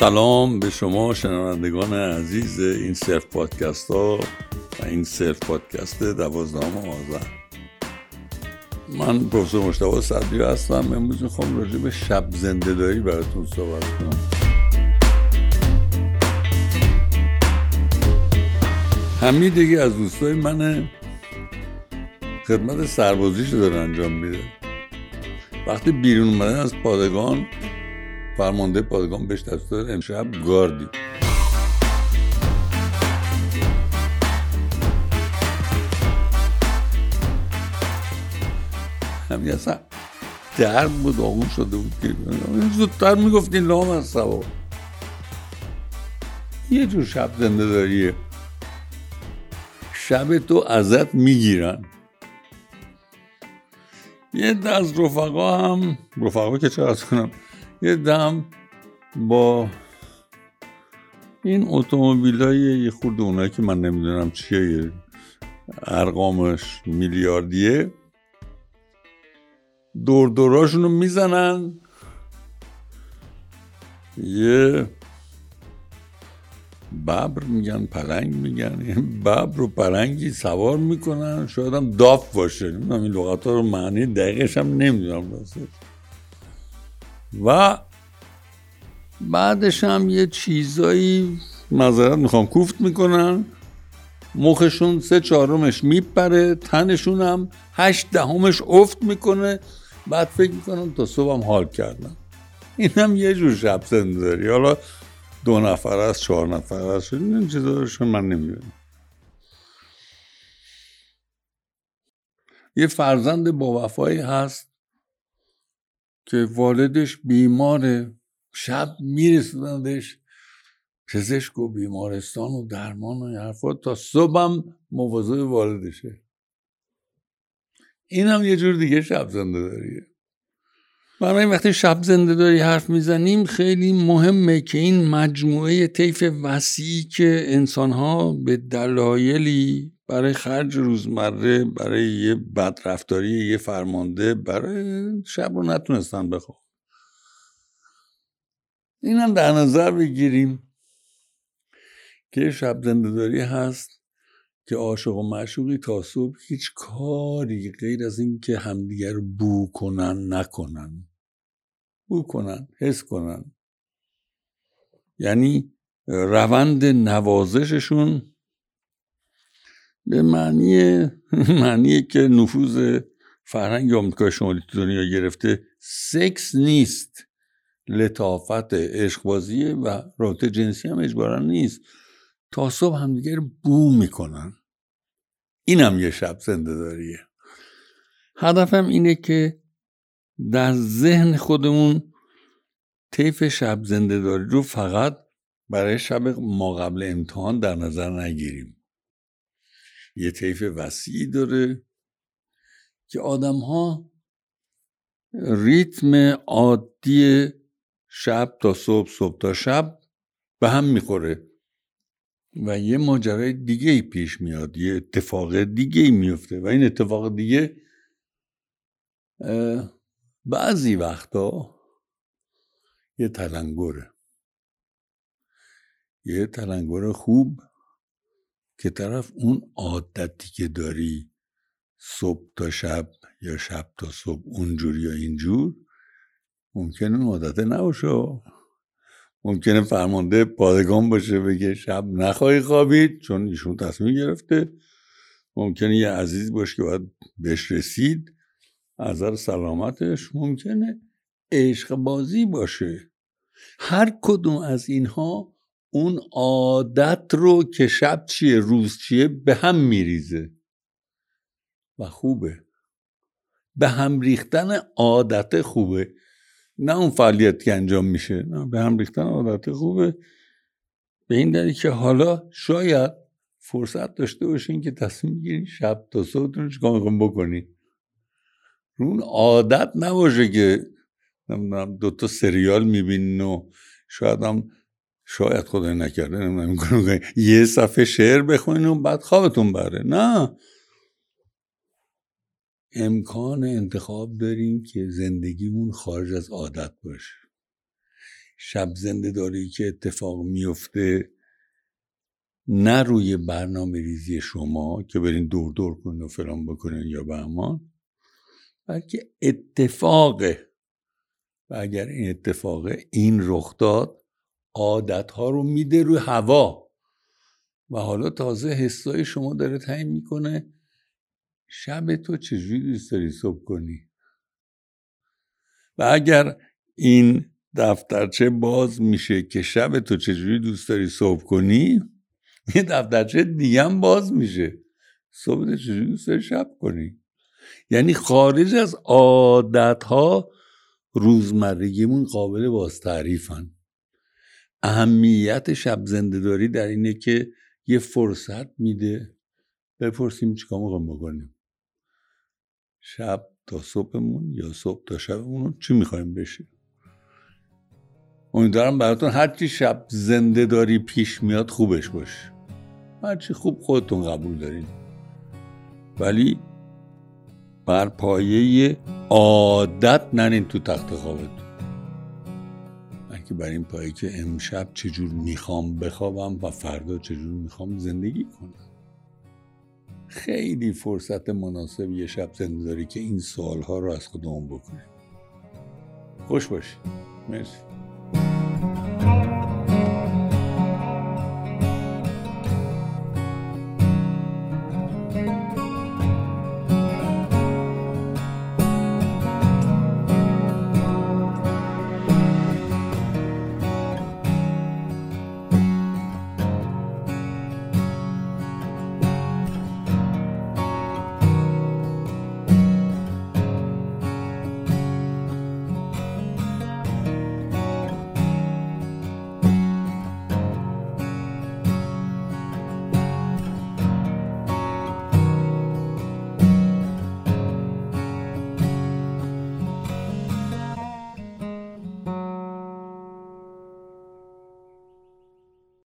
سلام به شما شنوندگان عزیز این سرف پادکست ها و این سرف پادکست دوازدهم آذر. من پروفسور مشتبه صدری هستم. امروز می‌خوام راجع به شب زنده داری براتون صحبت کنم. همین دیگه از دوستای من خدمت سربازیش داره انجام میده. وقتی بیرون اومدن از پادگان فرمانده پادگان بهش دست داد امشب گاردی. همین اصلا درد بود آغون شده بود که زودتر می‌گفتین لام از سوا. یه جور شب زنده داریه. شب تو ازت می‌گیرن. یه دست رفقا هم رفقا که چه کنم یه دم با این اتومبیل های یه خورده اونایی که من نمی‌دونم چیه ارقامش میلیاردیه دور دوراشون رو می‌زنن. یه ببر میگن پلنگ میگن یه ببر رو پلنگی سوار می‌کنن. شاید هم داف باشه. نمی‌دونم این لغت ها رو معنی دقیقش هم نمی‌دونم راستش. و بعدش هم یه چیزایی مذارت می‌خوام کوفت می‌کنن. مخشون سه چهارمش میپره تنشون هم هشت دهمش افت می‌کنه. بعد فکر می‌کنن تا صبح هم حال کردن این هم یه جور شب داری حالا دو نفر است چهار نفر است این چیزاشون من نمی‌دونم. یه فرزند با وفایی هست. که والدش بیماره شب میرسوندش پزشک و بیمارستان و درمان و حرفات تا صبحم مواظب والدشه. این هم یه جور دیگه شب زنده داریه. برای وقتی شب زنده داری حرف می‌زنیم خیلی مهمه که این مجموعه طیف وسیعی که انسانها به دلایلی برای خرج روزمره برای یه بدرفتاری یه فرمانده برای شب رو نتونستن بخواب این هم در نظر بگیریم که شب زندهداری هست که عاشق و معشوقی تا صبح هیچ کاری غیر از این که همدیگر بو کنن نکنن. بو کنن حس کنن. یعنی روند نوازششون به معنی معنی که نفوذ فرهنگ آمریکا شمالی تو دنیا گرفته سکس نیست. لطافت عشقبازیه و رابطه جنسی هم اجبارا نیست. تا صبح همدیگه رو بو می‌کنن. اینم یه شب زنده داریه. هدفم اینه که در ذهن خودمون طیف شب زنده داری رو فقط برای شب ما قبل امتحان در نظر نگیریم. یه طیف وسیعی داره که آدم ها ریتم عادی شب تا صبح صبح تا شب به هم می‌خوره و یه ماجرای دیگه پیش میاد یه اتفاق دیگه میفته و این اتفاق دیگه بعضی وقتا یه تلنگره یه تلنگر خوب که طرف اون عادتی که داری صبح تا شب یا شب تا صبح اونجور یا اینجور ممکنه اون عادت نباشه. ممکنه فرمانده پادگان باشه بگه شب نخواهی خوابید چون ایشون تصمیم گرفته. ممکنه یه عزیز باشه که باید بهش رسید. از سلامتش ممکنه عشق بازی باشه. هر کدوم از اینها اون عادت رو که شب چیه روز چیه به هم میریزه. و خوبه. به هم ریختن عادت خوبه. نه اون فعالیت که انجام میشه نه به هم ریختن عادت خوبه. به این دلیل که حالا شاید فرصت داشته باشین که تصمیم بگیرین شب تا صبحتون چیکار می‌خوایم بکنین رو اون عادت نباشه که نمی‌دونم دوتا سریال می‌بینین و شاید هم شاید خدای نکرده نمی‌دونم یه صفحه شعر بخونین و بعد خوابتون بره. نه. امکان انتخاب داریم که زندگیمون خارج از عادت باشه. شب زنده داری که اتفاق میفته نه روی برنامه ریزی شما که برین دور دور کنین و فلان بکنین یا بهمان. بلکه اتفاقه. و اگر این اتفاقه این رخ داد عادت ها رو میده روی هوا. و حالا تازه حسای شما داره تعیین می‌کنه شب تو چجوری دوست داری صبح کنی؟ و اگر این دفترچه باز میشه که شب تو چجوری دوست داری صبح کنی یه دفترچه دیگه باز میشه. صبح تو چجوری دوست داری شب کنی؟ یعنی خارج از عادت ها روزمرگیمون قابل باز تعریفن اهمیت شب زنده داری در اینه که یه فرصت میده. بپرسیم چیکار می‌خوایم بکنیم. شب تا صبحمون یا صبح تا شبمون چی می‌خوایم بشه؟ امیدوارم براتون هرچی شب زنده داری پیش میاد خوبش باشه. هرچی خوب خودتون قبول دارین. ولی بر پایه عادت ننین تو تخت خوابتون بلکه بر این پایه که امشب چجور می‌خوام بخوابم و فردا چجور می‌خوام زندگی کنم. خیلی فرصت مناسب یه شب زنده داری که این سوالها رو از خودمون بکنیم. خوش باشی. مرسی.